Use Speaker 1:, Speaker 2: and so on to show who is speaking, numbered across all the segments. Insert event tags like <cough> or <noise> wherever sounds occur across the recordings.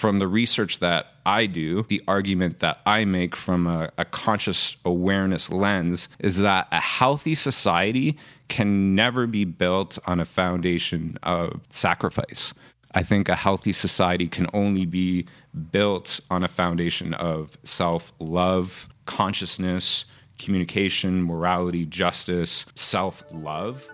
Speaker 1: from the research that I do, the argument that I make from a, a conscious awareness lens is that a healthy society can never be built on a foundation of sacrifice. I think a healthy society can only be built on a foundation of self love, consciousness, communication, morality, justice, self love.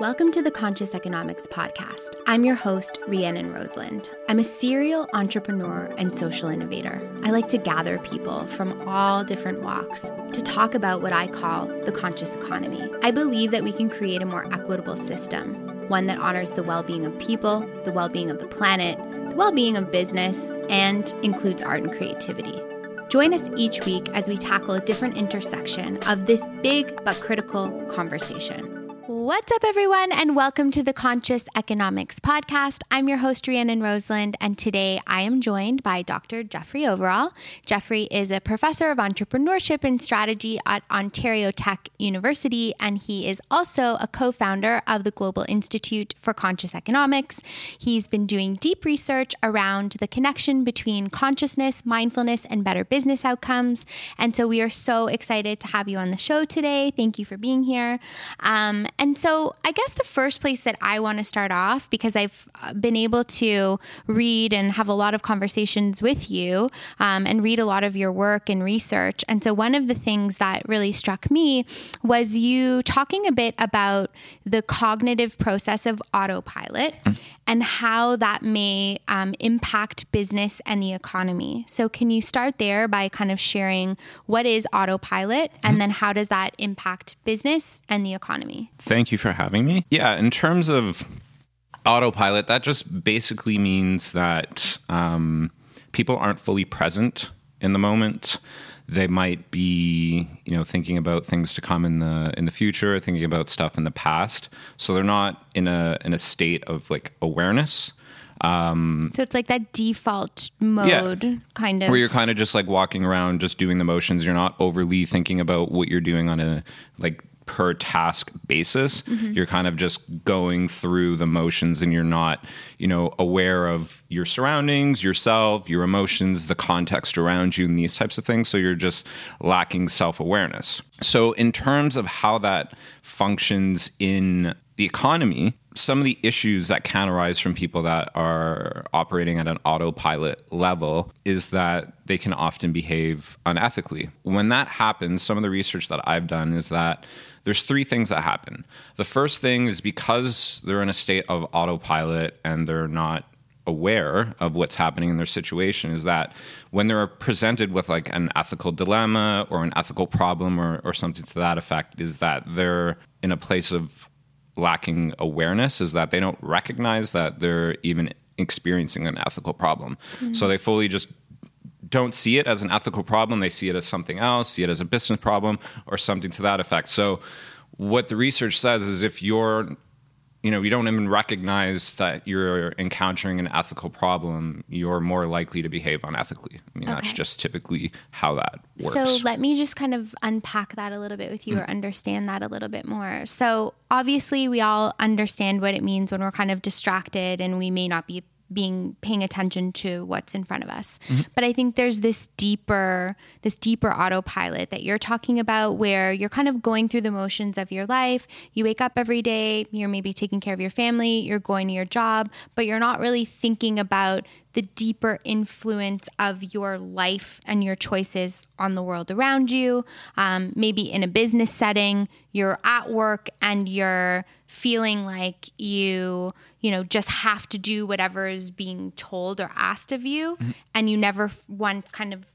Speaker 2: Welcome to the Conscious Economics Podcast. I'm your host, Rhiannon Rosalind. I'm a serial entrepreneur and social innovator. I like to gather people from all different walks to talk about what I call the conscious economy. I believe that we can create a more equitable system, one that honors the well being of people, the well being of the planet, the well being of business, and includes art and creativity. Join us each week as we tackle a different intersection of this big but critical conversation. What's up, everyone, and welcome to the Conscious Economics Podcast. I'm your host, Rhiannon Rosalind, and today I am joined by Dr. Jeffrey Overall. Jeffrey is a professor of entrepreneurship and strategy at Ontario Tech University, and he is also a co founder of the Global Institute for Conscious Economics. He's been doing deep research around the connection between consciousness, mindfulness, and better business outcomes. And so we are so excited to have you on the show today. Thank you for being here. Um, and so, I guess the first place that I want to start off, because I've uh, been able to read and have a lot of conversations with you um, and read a lot of your work and research. And so, one of the things that really struck me was you talking a bit about the cognitive process of autopilot mm. And how that may um, impact business and the economy. So, can you start there by kind of sharing what is autopilot and mm. then how does that impact business and the economy?
Speaker 1: Thank you for having me. Yeah, in terms of autopilot, that just basically means that um, people aren't fully present in the moment. They might be, you know, thinking about things to come in the in the future, thinking about stuff in the past. So they're not in a in a state of like awareness.
Speaker 2: Um, so it's like that default mode yeah, kind of
Speaker 1: where you're kind of just like walking around, just doing the motions. You're not overly thinking about what you're doing on a like per task basis. Mm-hmm. You're kind of just going through the motions and you're not, you know, aware of your surroundings, yourself, your emotions, the context around you, and these types of things. So you're just lacking self awareness. So, in terms of how that functions in the economy, some of the issues that can arise from people that are operating at an autopilot level is that they can often behave unethically. When that happens, some of the research that I've done is that there's three things that happen. The first thing is because they're in a state of autopilot and they're not aware of what's happening in their situation is that when they're presented with like an ethical dilemma or an ethical problem or, or something to that effect is that they're in a place of lacking awareness is that they don't recognize that they're even experiencing an ethical problem mm-hmm. so they fully just don't see it as an ethical problem. They see it as something else, see it as a business problem or something to that effect. So, what the research says is if you're you know, you don't even recognize that you're encountering an ethical problem, you're more likely to behave unethically. I mean, okay. that's just typically how that works.
Speaker 2: So, let me just kind of unpack that a little bit with you mm. or understand that a little bit more. So, obviously, we all understand what it means when we're kind of distracted and we may not be being paying attention to what's in front of us. Mm-hmm. But I think there's this deeper this deeper autopilot that you're talking about where you're kind of going through the motions of your life. You wake up every day, you're maybe taking care of your family, you're going to your job, but you're not really thinking about the deeper influence of your life and your choices on the world around you. Um, maybe in a business setting, you're at work and you're feeling like you, you know, just have to do whatever is being told or asked of you. Mm-hmm. And you never once kind of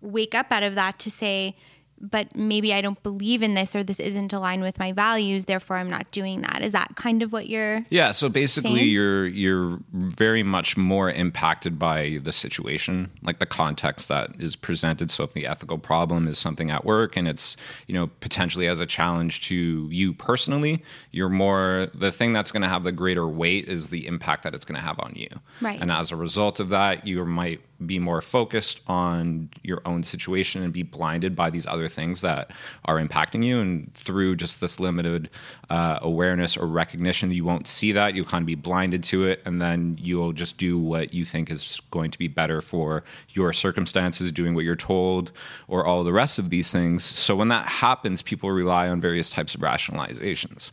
Speaker 2: wake up out of that to say, but maybe I don't believe in this or this isn't aligned with my values, therefore I'm not doing that. Is that kind of what you're
Speaker 1: Yeah, so basically saying? you're you're very much more impacted by the situation, like the context that is presented. So if the ethical problem is something at work and it's, you know, potentially as a challenge to you personally, you're more the thing that's going to have the greater weight is the impact that it's going to have on you.
Speaker 2: Right.
Speaker 1: And as a result of that, you might be more focused on your own situation and be blinded by these other things that are impacting you. And through just this limited uh, awareness or recognition, you won't see that. You'll kind of be blinded to it. And then you'll just do what you think is going to be better for your circumstances, doing what you're told, or all the rest of these things. So when that happens, people rely on various types of rationalizations.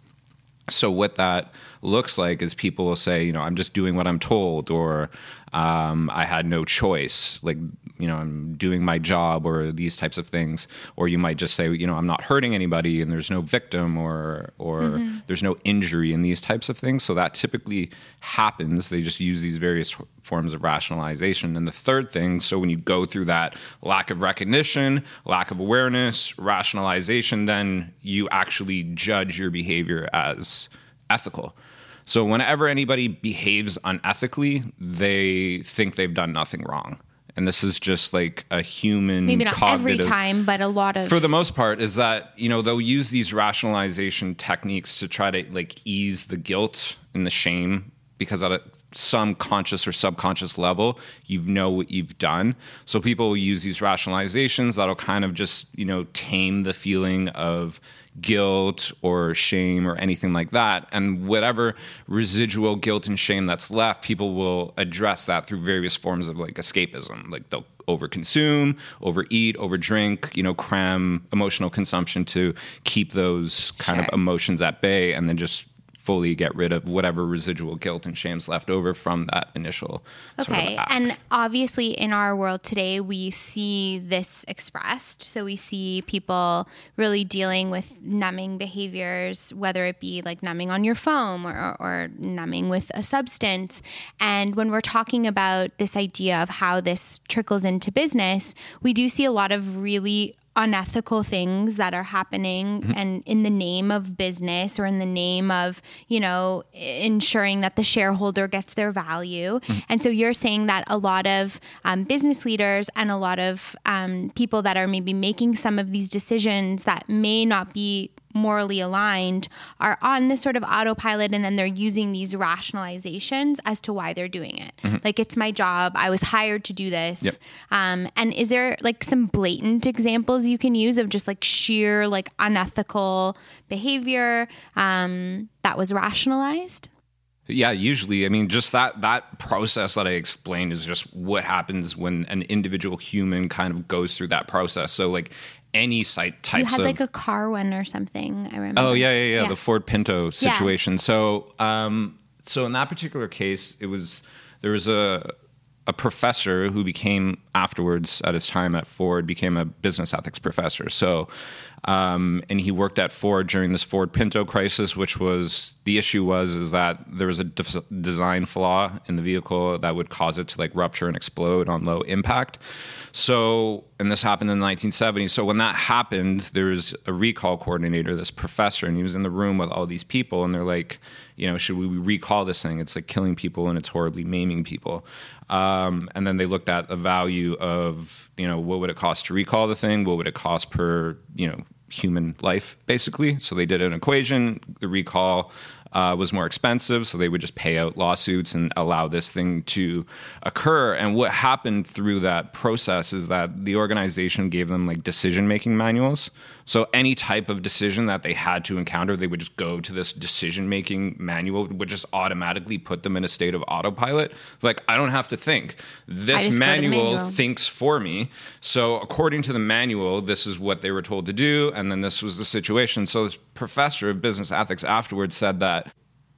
Speaker 1: So what that looks like is people will say, you know, I'm just doing what I'm told, or um, I had no choice, like you know, I'm doing my job, or these types of things. Or you might just say, you know, I'm not hurting anybody, and there's no victim, or or mm-hmm. there's no injury, and these types of things. So that typically happens. They just use these various forms of rationalization. And the third thing, so when you go through that lack of recognition, lack of awareness, rationalization, then you actually judge your behavior as ethical. So whenever anybody behaves unethically, they think they've done nothing wrong. And this is just like a human
Speaker 2: maybe not every time, but a lot of
Speaker 1: for the most part is that you know they'll use these rationalization techniques to try to like ease the guilt and the shame because some conscious or subconscious level you know what you've done so people will use these rationalizations that'll kind of just you know tame the feeling of guilt or shame or anything like that. And whatever residual guilt and shame that's left, people will address that through various forms of like escapism. Like they'll overconsume, overeat, overdrink, you know, cram emotional consumption to keep those kind sure. of emotions at bay and then just fully get rid of whatever residual guilt and shame's left over from that initial
Speaker 2: okay
Speaker 1: sort
Speaker 2: of and obviously in our world today we see this expressed. So we see people really dealing with numbing behaviors whether it be like numbing on your phone or, or numbing with a substance. And when we're talking about this idea of how this trickles into business we do see a lot of really unethical things that are happening mm-hmm. and in the name of business or in the name of you know ensuring that the shareholder gets their value mm-hmm. and so you're saying that a lot of um, business leaders and a lot of um, people that are maybe making some of these decisions that may not be morally aligned are on this sort of autopilot and then they're using these rationalizations as to why they're doing it. Mm-hmm. Like it's my job, I was hired to do this. Yep. Um, and is there like some blatant examples you can use of just like sheer like unethical behavior um, that was rationalized?
Speaker 1: Yeah, usually. I mean, just that that process that I explained is just what happens when an individual human kind of goes through that process. So, like any site types you
Speaker 2: had
Speaker 1: of,
Speaker 2: like a car one or something. I remember.
Speaker 1: Oh yeah, yeah, yeah, yeah. the Ford Pinto situation. Yeah. So, um, so in that particular case, it was there was a a professor who became afterwards at his time at Ford became a business ethics professor. So, um, and he worked at Ford during this Ford Pinto crisis, which was the issue was is that there was a de- design flaw in the vehicle that would cause it to like rupture and explode on low impact. So, and this happened in the 1970s. So when that happened, there was a recall coordinator, this professor, and he was in the room with all these people, and they're like, you know, should we recall this thing? It's like killing people and it's horribly maiming people. Um, and then they looked at the value of, you know, what would it cost to recall the thing? What would it cost per, you know, human life, basically? So they did an equation. The recall uh, was more expensive, so they would just pay out lawsuits and allow this thing to occur. And what happened through that process is that the organization gave them like decision making manuals. So any type of decision that they had to encounter, they would just go to this decision making manual, would just automatically put them in a state of autopilot. Like I don't have to think. This manual, manual thinks for me. So according to the manual, this is what they were told to do, and then this was the situation. So this professor of business ethics afterwards said that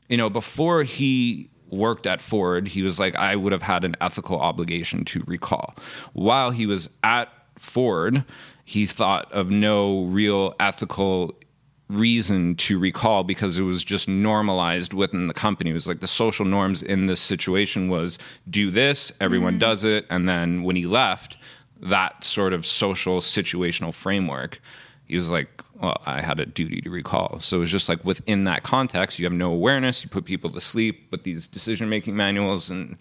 Speaker 1: you know, before he worked at Ford, he was like, I would have had an ethical obligation to recall. While he was at Ford, he thought of no real ethical reason to recall because it was just normalized within the company. It was like the social norms in this situation was do this, everyone mm-hmm. does it, and then when he left, that sort of social situational framework, he was like, well, I had a duty to recall. So it was just like within that context, you have no awareness, you put people to sleep with these decision making manuals, and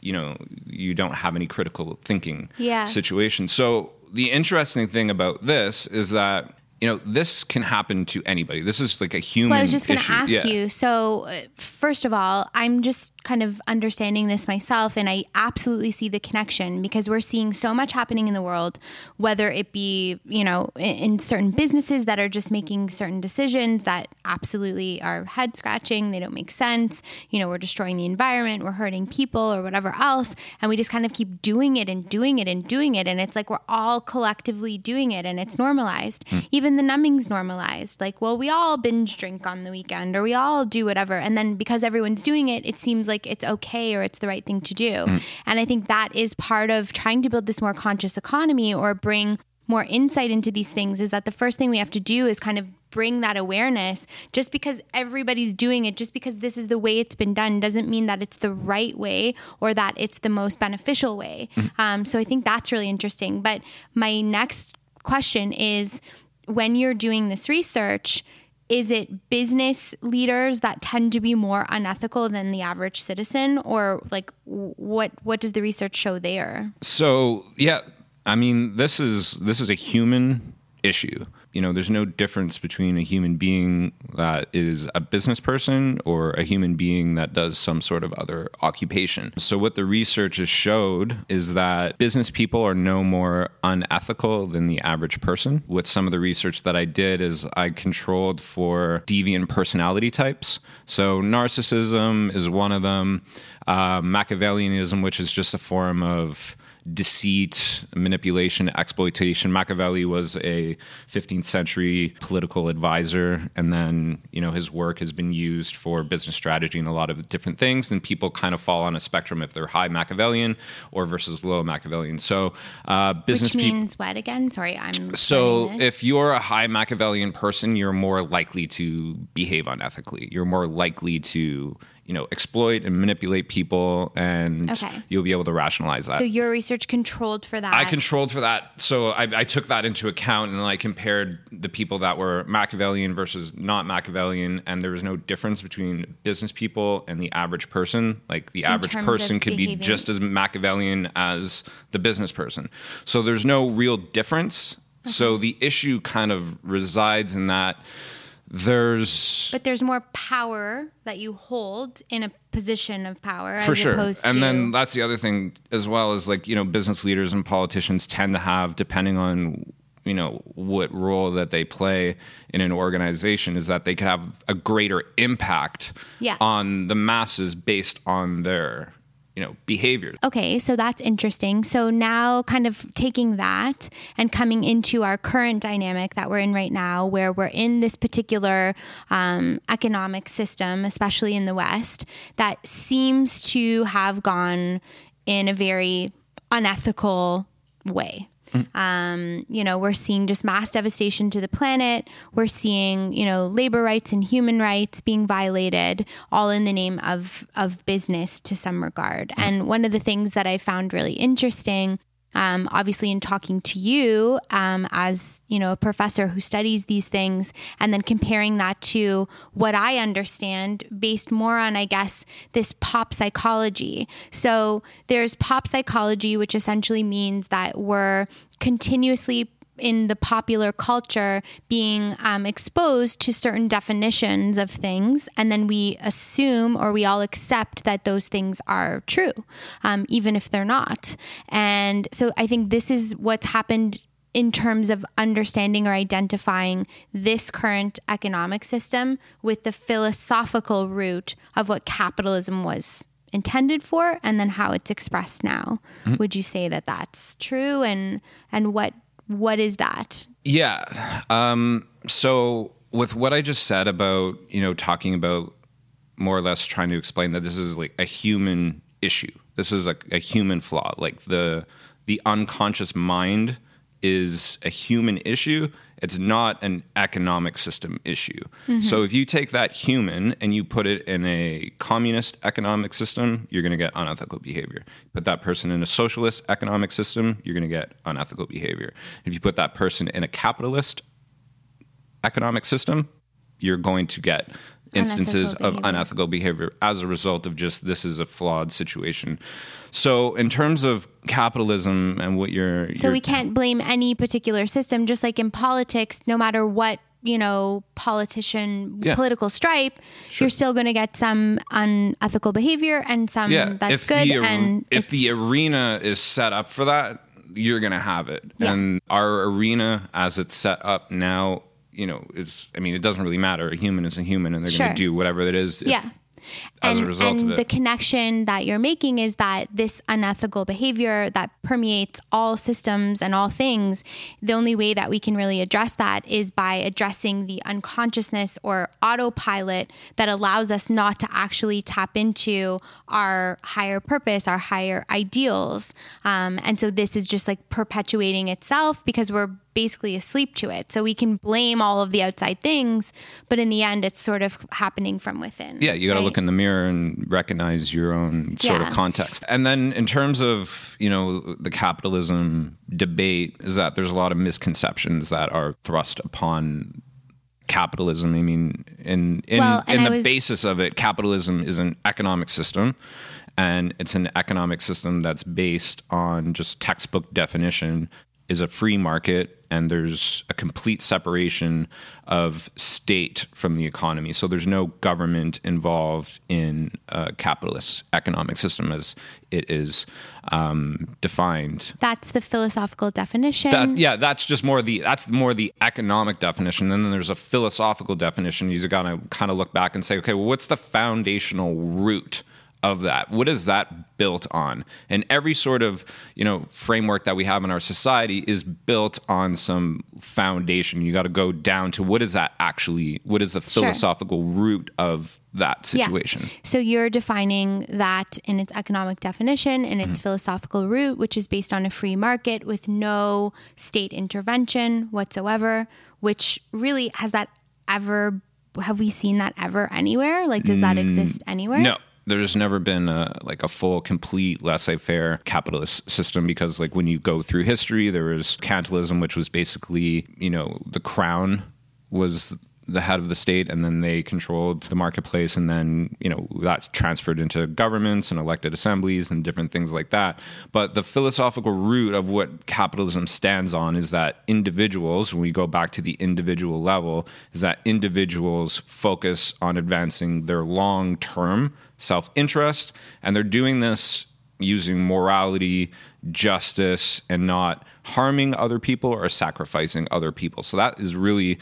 Speaker 1: you know, you don't have any critical thinking
Speaker 2: yeah.
Speaker 1: situation. So the interesting thing about this is that you know, this can happen to anybody. This is like a human.
Speaker 2: Well, I was just going to ask
Speaker 1: Yeah.
Speaker 2: you. So, uh, first of all, I'm just kind of understanding this myself, and I absolutely see the connection because we're seeing so much happening in the world, whether it be, you know, in, in certain businesses that are just making certain decisions that absolutely are head scratching, they don't make sense. You know, we're destroying the environment, we're hurting people, or whatever else. And we just kind of keep doing it and doing it and doing it. And it's like we're all collectively doing it and it's normalized. Even the numbing's normalized. Like, well, we all binge drink on the weekend or we all do whatever. And then because everyone's doing it, it seems like it's okay or it's the right thing to do. And I think that is part of trying to build this more conscious economy or bring more insight into these things is that the first thing we have to do is kind of bring that awareness just because everybody's doing it just because this is the way it's been done doesn't mean that it's the right way or that it's the most beneficial way um, so i think that's really interesting but my next question is when you're doing this research is it business leaders that tend to be more unethical than the average citizen or like what what does the research show there
Speaker 1: So yeah, I mean this is this is a human issue. You know, there's no difference between a human being that is a business person or a human being that does some sort of other occupation. So what the research has showed is that business people are no more unethical than the average person. With some of the research that I did is I controlled for deviant personality types. So narcissism is one of them. Uh, Machiavellianism, which is just a form of deceit, manipulation, exploitation. Machiavelli was a 15th century political advisor, and then you know his work has been used for business strategy and a lot of different things. And people kind of fall on a spectrum if they're high Machiavellian or versus low Machiavellian. So uh, business
Speaker 2: which means what again sorry i'm
Speaker 1: So, if you're a high Machiavellian person, you're more likely to behave unethically. You're more likely to, you know, exploit and manipulate people, and
Speaker 2: Okay.
Speaker 1: you'll be able to rationalize that.
Speaker 2: So your research controlled for that.
Speaker 1: I controlled for that, so I, I took that into account, and then I compared the people that were Machiavellian versus not Machiavellian, and there was no difference between business people and the average person. Like the average person could be just as Machiavellian as the business person. So there's no real difference. So the issue kind of resides in that there's
Speaker 2: but there's more power that you hold in a position of power
Speaker 1: for sure and
Speaker 2: to
Speaker 1: then that's the other thing as well is like you know business leaders and politicians tend to have depending on you know what role that they play in an organization is that they could have a greater impact
Speaker 2: Yeah.
Speaker 1: on the masses based on their you know behaviors
Speaker 2: Okay, so that's interesting. So now, kind of taking that and coming into our current dynamic that we're in right now, where we're in this particular um, economic system, especially in the West, that seems to have gone in a very unethical way. Um, you know, we're seeing just mass devastation to the planet. We're seeing, you know, labor rights and human rights being violated, all in the name of of business to some regard. And one of the things that I found really interesting, um, obviously, in talking to you um, as you know a professor who studies these things, and then comparing that to what I understand, based more on, I guess, this pop psychology. So there's pop psychology, which essentially means that we're continuously in the popular culture being um, exposed to certain definitions of things and then we assume or we all accept that those things are true um, even if they're not. And so i think this is what's happened in terms of understanding or identifying this current economic system with the philosophical root of what capitalism was intended for and then how it's expressed now. Would you say that that's true and and what what is that
Speaker 1: Yeah. Um, so with what I just said about, you know, talking about more or less trying to explain that this is like a human issue. This is like a human flaw. Like the the unconscious mind is a human issue. It's not an economic system issue. Mm-hmm. So if you take that human and you put it in a communist economic system, you're going to get unethical behavior. Put that person in a socialist economic system, you're going to get unethical behavior. If you put that person in a capitalist economic system, you're going to get instances
Speaker 2: Unethical
Speaker 1: of
Speaker 2: behavior.
Speaker 1: unethical behavior as a result of just this is a flawed situation. So, in terms of capitalism and what you're,
Speaker 2: So we can't blame any particular system, just like in politics, no matter what, you know, politician,
Speaker 1: Yeah.
Speaker 2: political stripe, you're still going to get some unethical behavior and some that's good.
Speaker 1: the,
Speaker 2: and
Speaker 1: if the arena is set up for that, you're going to have it.
Speaker 2: Yeah.
Speaker 1: And our arena, as it's set up now, you know, is I mean, it doesn't really matter. A human is a human, and they're
Speaker 2: Sure.
Speaker 1: going to do whatever it is. if-
Speaker 2: yeah.
Speaker 1: as
Speaker 2: and,
Speaker 1: a result
Speaker 2: and
Speaker 1: of it.
Speaker 2: the connection that you're making is that this unethical behavior that permeates all systems and all things, the only way that we can really address that is by addressing the unconsciousness or autopilot that allows us not to actually tap into our higher purpose, our higher ideals. Um, and so this is just like perpetuating itself because we're basically asleep to it. So we can blame all of the outside things, but in the end, it's sort of happening from within.
Speaker 1: Yeah, you got to
Speaker 2: right?
Speaker 1: look in the mirror and recognize your own sort
Speaker 2: Yeah.
Speaker 1: of context. And then in terms of, you know, the capitalism debate is that there's a lot of misconceptions that are thrust upon capitalism. I mean, in in,
Speaker 2: Well,
Speaker 1: in the
Speaker 2: was-
Speaker 1: basis of it, capitalism is an economic system and it's an economic system that's based on just textbook definition is a free market and there's a complete separation of state from the economy. So there's no government involved in a capitalist economic system as it is um, defined.
Speaker 2: That's the philosophical definition.
Speaker 1: That, yeah, that's just more the that's more the economic definition. And then there's a philosophical definition. You just got to kind of look back and say, okay, well, what's the foundational root of that? What is that built on? And every sort of you know framework that we have in our society is built on some foundation. You got to go down to what is that actually? What is the
Speaker 2: Sure.
Speaker 1: philosophical root of that
Speaker 2: Yeah.
Speaker 1: situation?
Speaker 2: So you're defining that in its economic definition, in
Speaker 1: Mm-hmm.
Speaker 2: its philosophical root, which is based on a free market with no state intervention whatsoever, which really has that ever have we seen that ever anywhere? Like does that exist anywhere?
Speaker 1: Mm, No. There's never been a, like a full, complete, laissez-faire capitalist system because, like, when you go through history, there was mercantilism, which was basically, you know, the crown was the head of the state, and then they controlled the marketplace, and then you know that's transferred into governments and elected assemblies and different things like that. But the philosophical root of what capitalism stands on is that individuals, when we go back to the individual level, is that individuals focus on advancing their long-term self-interest, and they're doing this using morality, justice, and not harming other people or sacrificing other people. So that is really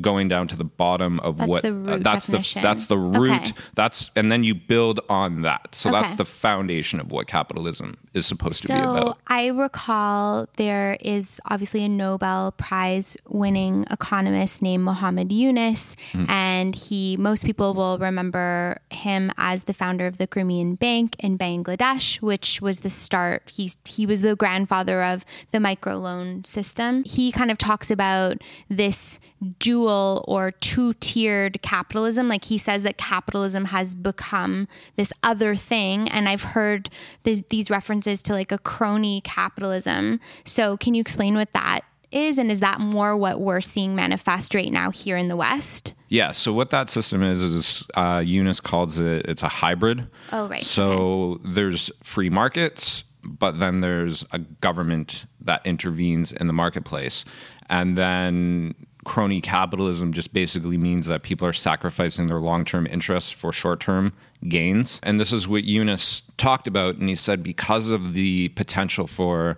Speaker 1: going down to the bottom of
Speaker 2: That's
Speaker 1: what
Speaker 2: the root
Speaker 1: uh, that's
Speaker 2: definition.
Speaker 1: the that's the root
Speaker 2: Okay.
Speaker 1: that's and then you build on that so that's the foundation of what capitalism is supposed to be about.
Speaker 2: So I recall there is obviously a Nobel Prize winning economist named Mohammed Yunus,
Speaker 1: Hmm.
Speaker 2: and he most people will remember him as the founder of the Grameen Bank in Bangladesh, which was the start. He he was the grandfather of the microloan system. He kind of talks about this dual or two tiered capitalism. Like he says that capitalism has become this other thing. And I've heard this, these references to like a crony capitalism. So can you explain what that is? And is that more what we're seeing manifest right now here in the West?
Speaker 1: yeah so what that system is is uh, Yunus calls it it's a hybrid
Speaker 2: Oh, right.
Speaker 1: so there's free markets but then there's a government that intervenes in the marketplace and then crony capitalism just basically means that people are sacrificing their long-term interests for short-term gains. And this is what Yunus talked about and he said because of the potential for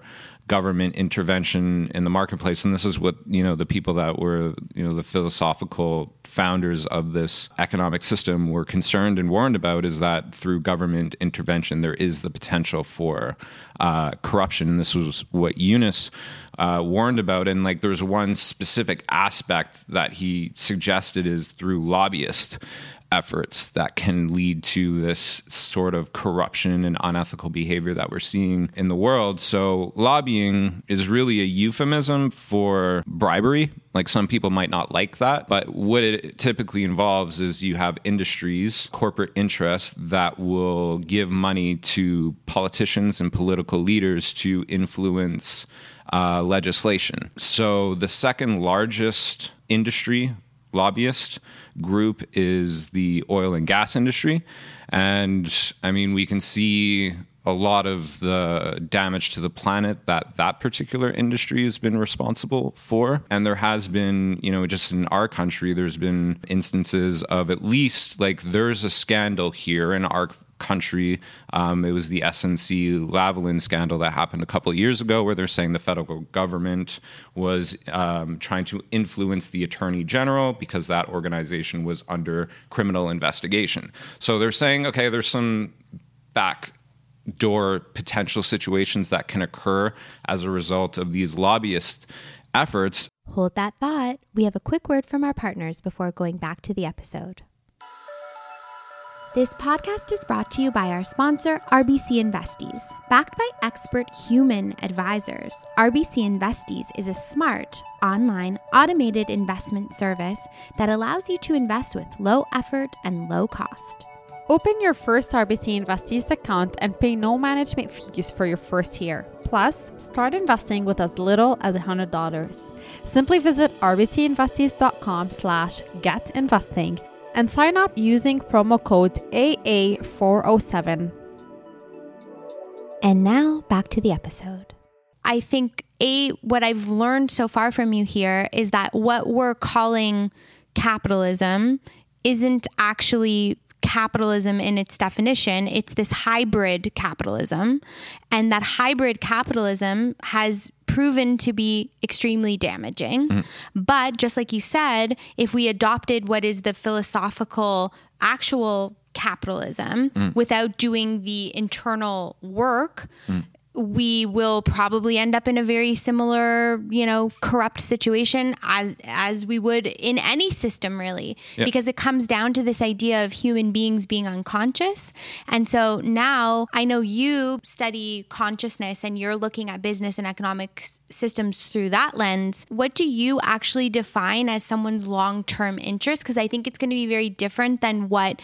Speaker 1: government intervention in the marketplace and this is what you know the people that were you know the philosophical founders of this economic system were concerned and warned about is that through government intervention there is the potential for uh, corruption. And this was what Yunus uh, warned about and like there's one specific aspect that he suggested is through lobbyist efforts that can lead to this sort of corruption and unethical behavior that we're seeing in the world. So, lobbying is really a euphemism for bribery. Like some people might not like that, but what it typically involves is you have industries, corporate interests that will give money to politicians and political leaders to influence uh, legislation. So, the second largest industry lobbyist group is the oil and gas industry. And I mean, we can see a lot of the damage to the planet that that particular industry has been responsible for. And there has been, you know, just in our country, there's been instances of at least like there's a scandal here in our country. Um, it was the SNC Lavalin scandal that happened a couple years ago, where they're saying the federal government was um, trying to influence the attorney general because that organization was under criminal investigation. So they're saying, okay, there's some back door potential situations that can occur as a result of these lobbyist efforts.
Speaker 2: Hold that thought. We have a quick word from our partners before going back to the episode. This podcast is brought to you by our sponsor, RBC InvestEase. Backed by expert human advisors, RBC InvestEase is a smart, online, automated investment service that allows you to invest with low effort and low cost.
Speaker 3: Open your first RBC InvestEase account and pay no management fees for your first year. Plus, start investing with as little as $100. Simply visit rbcinvestease.com slash getinvesting and sign up using promo code AA407.
Speaker 2: And now back to the episode. I think a what I've learned so far from you here is that what we're calling capitalism isn't actually capitalism in its definition. It's this hybrid capitalism. And that hybrid capitalism has proven to be extremely damaging. Mm. But just like you said, if we adopted what is the philosophical, actual capitalism mm. without doing the internal work, mm we will probably end up in a very similar, you know, corrupt situation as as we would in any system really yep. because it comes down to this idea of human beings being unconscious. And so now I know you study consciousness and you're looking at business and economic systems through that lens. What do you actually define as someone's long-term interest because I think it's going to be very different than what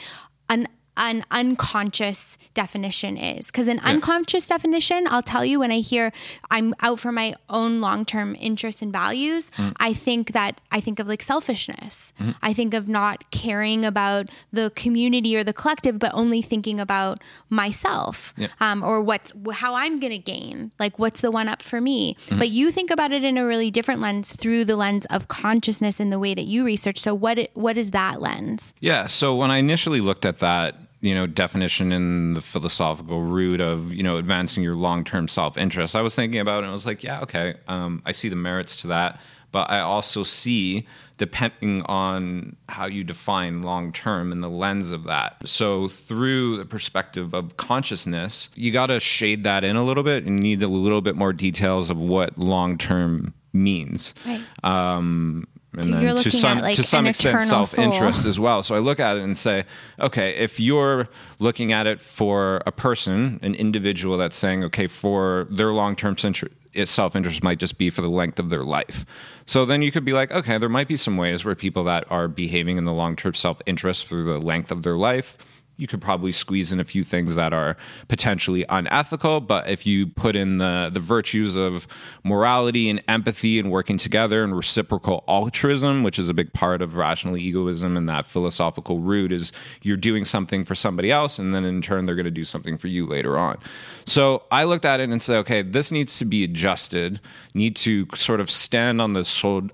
Speaker 2: an an unconscious definition is. Because an yeah. unconscious definition, I'll tell you, when I hear I'm out for my own long term interests and values, mm. I think that I think of like selfishness. Mm-hmm. I think of not caring about the community or the collective, but only thinking about myself yeah. um, or what's how I'm going to gain. Like, what's the one up for me? Mm-hmm. But you think about it in a really different lens through the lens of consciousness in the way that you research. So, what what is that lens?
Speaker 1: Yeah. So when I initially looked at that you know definition in the philosophical root of you know advancing your long-term self-interest. I was thinking about it and i was like yeah okay um, i see the merits to that. But i also see depending on how you define long-term and the lens of that. So through the perspective of consciousness you got to shade that in a little bit and need a little bit more details of what long-term means.
Speaker 2: Right.
Speaker 1: um, and so then to some like to some extent self interest as well. So I look at it and say, okay, if you're looking at it for a person, an individual that's saying, okay, for their long term self interest might just be for the length of their life. So then you could be like, okay, there might be some ways where people that are behaving in the long term self interest for the length of their life you could probably squeeze in a few things that are potentially unethical but if you put in the the virtues of morality and empathy and working together and reciprocal altruism which is a big part of rational egoism and that philosophical root is you're doing something for somebody else and then in turn they're going to do something for you later on. So i looked at it and said okay this needs to be adjusted need to sort of stand on the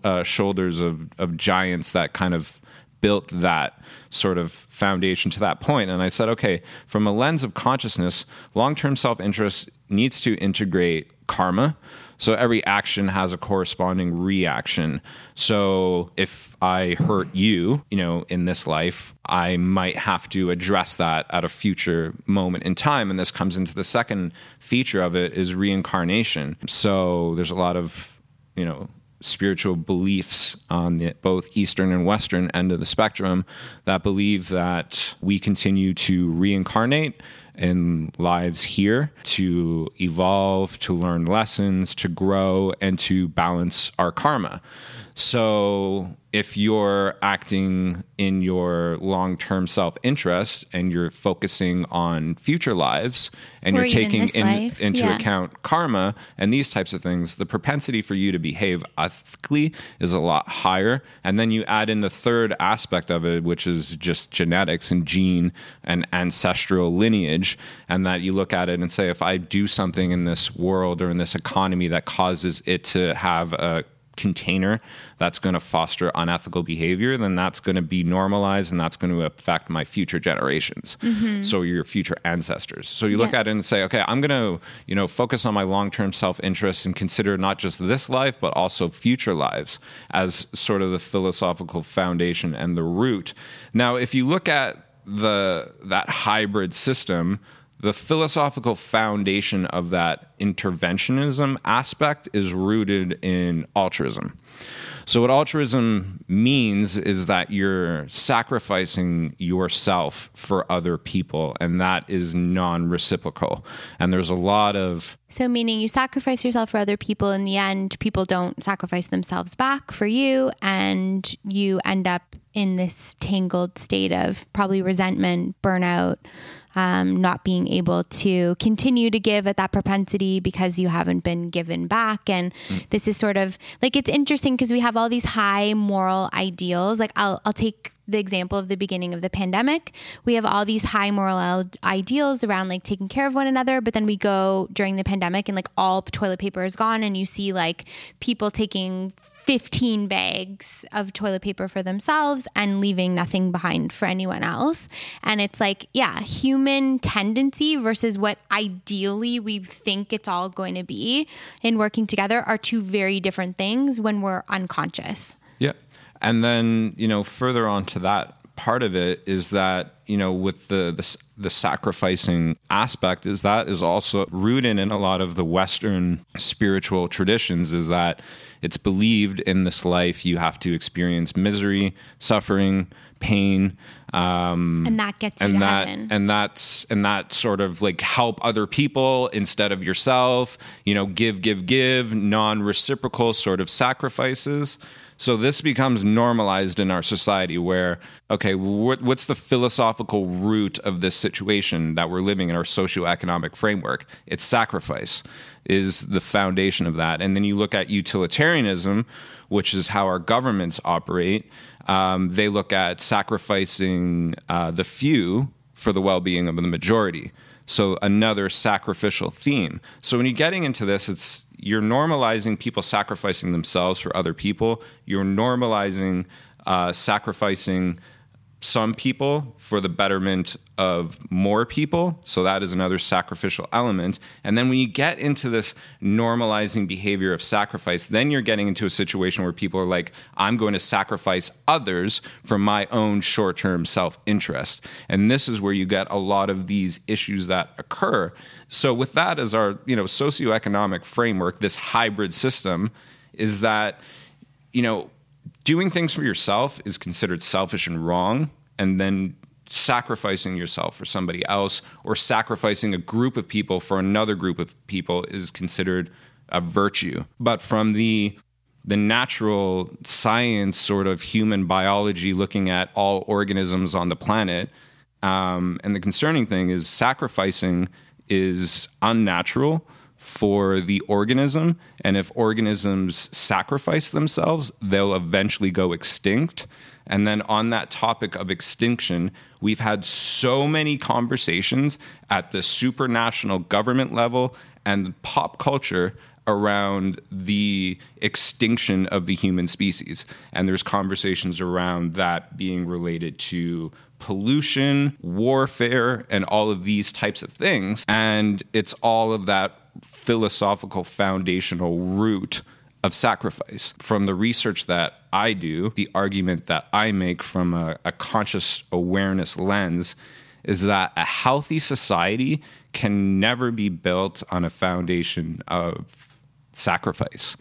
Speaker 1: uh, shoulders of, of giants that kind of built that sort of foundation to that point. And I said, okay, from a lens of consciousness, long term self interest needs to integrate karma. So every action has a corresponding reaction. So if I hurt you, you know, in this life, I might have to address that at a future moment in time. And this comes into the second feature of it is reincarnation. So there's a lot of, you know, spiritual beliefs on the, both eastern and western end of the spectrum that believe that we continue to reincarnate in lives here to evolve, to learn lessons, to grow, and to balance our karma. So if you're acting in your long term self interest and you're focusing on future lives and
Speaker 2: Or
Speaker 1: you're taking in, into
Speaker 2: yeah.
Speaker 1: account karma and these types of things, the propensity for you to behave ethically is a lot higher. And then you add in the third aspect of it, which is just genetics and gene and ancestral lineage. And that you look at it and say, if I do something in this world or in this economy that causes it to have a container that's going to foster unethical behavior, then that's going to be normalized and that's going to affect my future generations. So your future ancestors. So you look
Speaker 2: Mm-hmm. Yeah.
Speaker 1: at it and say, okay, I'm going to, you know, focus on my long-term self-interest and consider not just this life but also future lives as sort of the philosophical foundation and the root. Now, if you look at the that hybrid system, the philosophical foundation of that interventionism aspect is rooted in altruism. So, what altruism means is that you're sacrificing yourself for other people, and that is non reciprocal. And there's a lot of
Speaker 2: So, meaning you sacrifice yourself for other people. In the end, people don't sacrifice themselves back for you, and you end up in this tangled state of probably resentment, burnout, um, not being able to continue to give at that propensity because you haven't been given back. And this is sort of like it's interesting because we have all these high moral ideals. Like, I'll, I'll take the example of the beginning of the pandemic. We have all these high moral ideals around like taking care of one another, but then we go during the pandemic and like all toilet paper is gone, and you see like people taking 15 bags of toilet paper for themselves and leaving nothing behind for anyone else. And it's like, yeah, human tendency versus what ideally we think it's all going to be in working together are two very different things when we're unconscious.
Speaker 1: Yeah. And then, you know, further on to that part of it is that, you know, with the, the the sacrificing aspect is that is also rooted in a lot of the western spiritual traditions is that it's believed in this life you have to experience misery, suffering, pain, um
Speaker 2: And that gets you
Speaker 1: and
Speaker 2: to
Speaker 1: that
Speaker 2: heaven.
Speaker 1: and that's and that sort of like help other people instead of yourself you know give give give non-reciprocal sort of sacrifices so this becomes normalized in our society where okay what, what's the philosophical root of this situation that we're living in our socioeconomic framework it's sacrifice is the foundation of that and then you look at utilitarianism which is how our governments operate um, they look at sacrificing uh, the few for the well-being of the majority. So another sacrificial theme. So when you're getting into this, it's you're normalizing people sacrificing themselves for other people. You're normalizing uh, sacrificing some people for the betterment of more people. So that is another sacrificial element. And then when you get into this normalizing behavior of sacrifice, then you're getting into a situation where people are like, I'm going to sacrifice others for my own short term self interest. And this is where you get a lot of these issues that occur. So with that as our, you know, socioeconomic framework, this hybrid system is that, you know, doing things for yourself is considered selfish and wrong and then sacrificing yourself for somebody else or sacrificing a group of people for another group of people is considered a virtue. But from the the natural science sort of human biology looking at all organisms on the planet um, and the concerning thing is sacrificing is unnatural for the organism. And if organisms sacrifice themselves, they'll eventually go extinct. And then on that topic of extinction, we've had so many conversations at the supranational government level and pop culture around the extinction of the human species. And there's conversations around that being related to pollution, warfare, and all of these types of things. And it's all of that philosophical foundational root of sacrifice. From the research that I do, the argument that I make from a, a conscious awareness lens is that a healthy society can never be built on a foundation of sacrifice.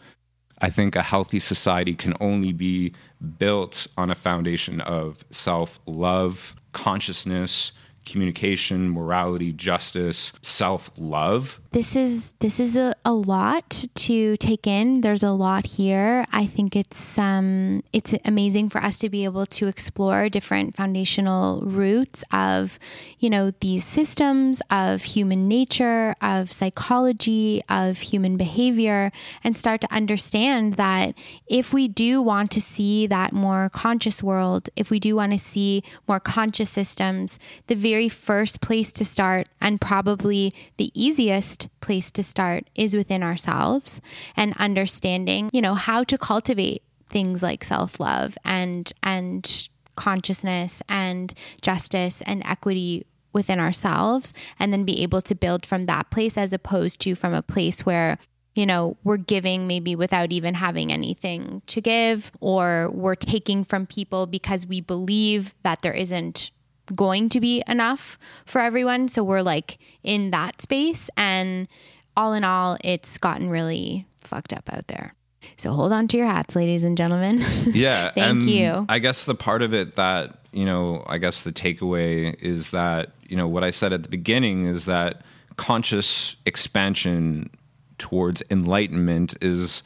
Speaker 1: I think a healthy society can only be built on a foundation of self love, consciousness, communication, morality, justice, self love.
Speaker 2: This is this is a, a lot to take in. There's a lot here. I think it's um it's amazing for us to be able to explore different foundational roots of, you know, these systems of human nature, of psychology, of human behavior, and start to understand that if we do want to see that more conscious world, if we do want to see more conscious systems, the very first place to start and probably the easiest place to start is within ourselves and understanding, you know, how to cultivate things like self-love and and consciousness and justice and equity within ourselves and then be able to build from that place as opposed to from a place where you know, we're giving maybe without even having anything to give, or we're taking from people because we believe that there isn't going to be enough for everyone. So we're like in that space. And all in all, it's gotten really fucked up out there. So hold on to your hats, ladies and gentlemen. <laughs>
Speaker 1: Yeah.
Speaker 2: Thank you.
Speaker 1: I guess the part of it that, you know, I guess the takeaway is that, you know, what I said at the beginning is that conscious expansion towards enlightenment is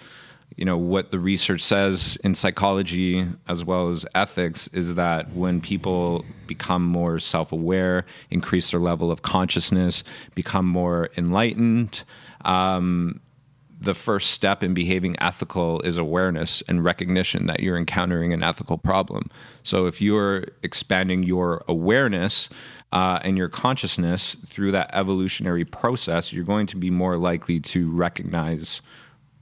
Speaker 1: you know what the research says in psychology as well as ethics is that when people become more self-aware increase their level of consciousness become more enlightened um, the first step in behaving ethical is awareness and recognition that you're encountering an ethical problem. So if you're expanding your awareness uh, and your consciousness through that evolutionary process, you're going to be more likely to recognize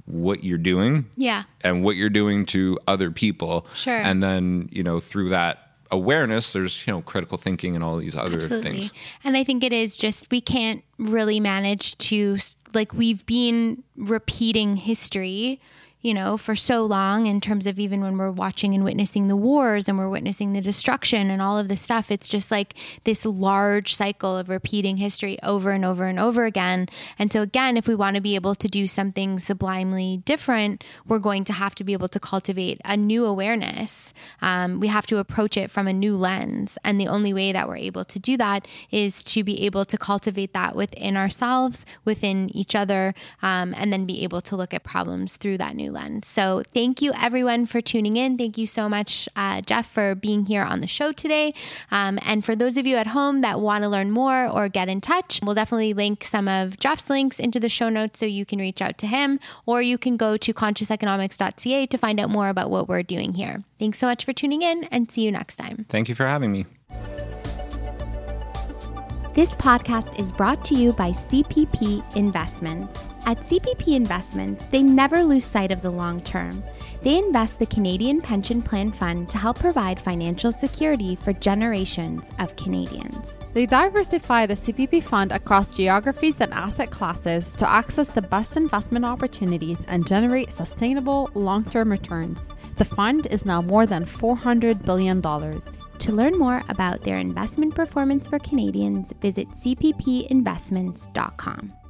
Speaker 1: what you're doing
Speaker 2: yeah.
Speaker 1: and what you're doing to other people.
Speaker 2: Sure.
Speaker 1: And then, you know, through that awareness, there's, you know, critical thinking and all these other
Speaker 2: Absolutely.
Speaker 1: things.
Speaker 2: And I think it is just we can't really manage to like we've been repeating history you know, for so long in terms of even when we're watching and witnessing the wars and we're witnessing the destruction and all of this stuff. It's just like this large cycle of repeating history over and over and over again. And so, again, if we want to be able to do something sublimely different, we're going to have to be able to cultivate a new awareness. Um, we have to approach it from a new lens. And the only way that we're able to do that is to be able to cultivate that within ourselves, within each other, um, and then be able to look at problems through that new lens. So, thank you everyone for tuning in. Thank you so much, uh, Jeff, for being here on the show today. Um, and for those of you at home that want to learn more or get in touch, we'll definitely link some of Jeff's links into the show notes so you can reach out to him, or you can go to consciouseconomics.ca to find out more about what we're doing here. Thanks so much for tuning in and see you next time.
Speaker 1: Thank you for having me.
Speaker 2: This podcast is brought to you by CPP Investments. At CPP Investments, they never lose sight of the long term. They invest the Canadian Pension Plan Fund to help provide financial security for generations of Canadians.
Speaker 3: They diversify the CPP fund across geographies and asset classes to access the best investment opportunities and generate sustainable long term returns. The fund is now more than $400 billion.
Speaker 2: To learn more about their investment performance for Canadians, visit cppinvestments.com.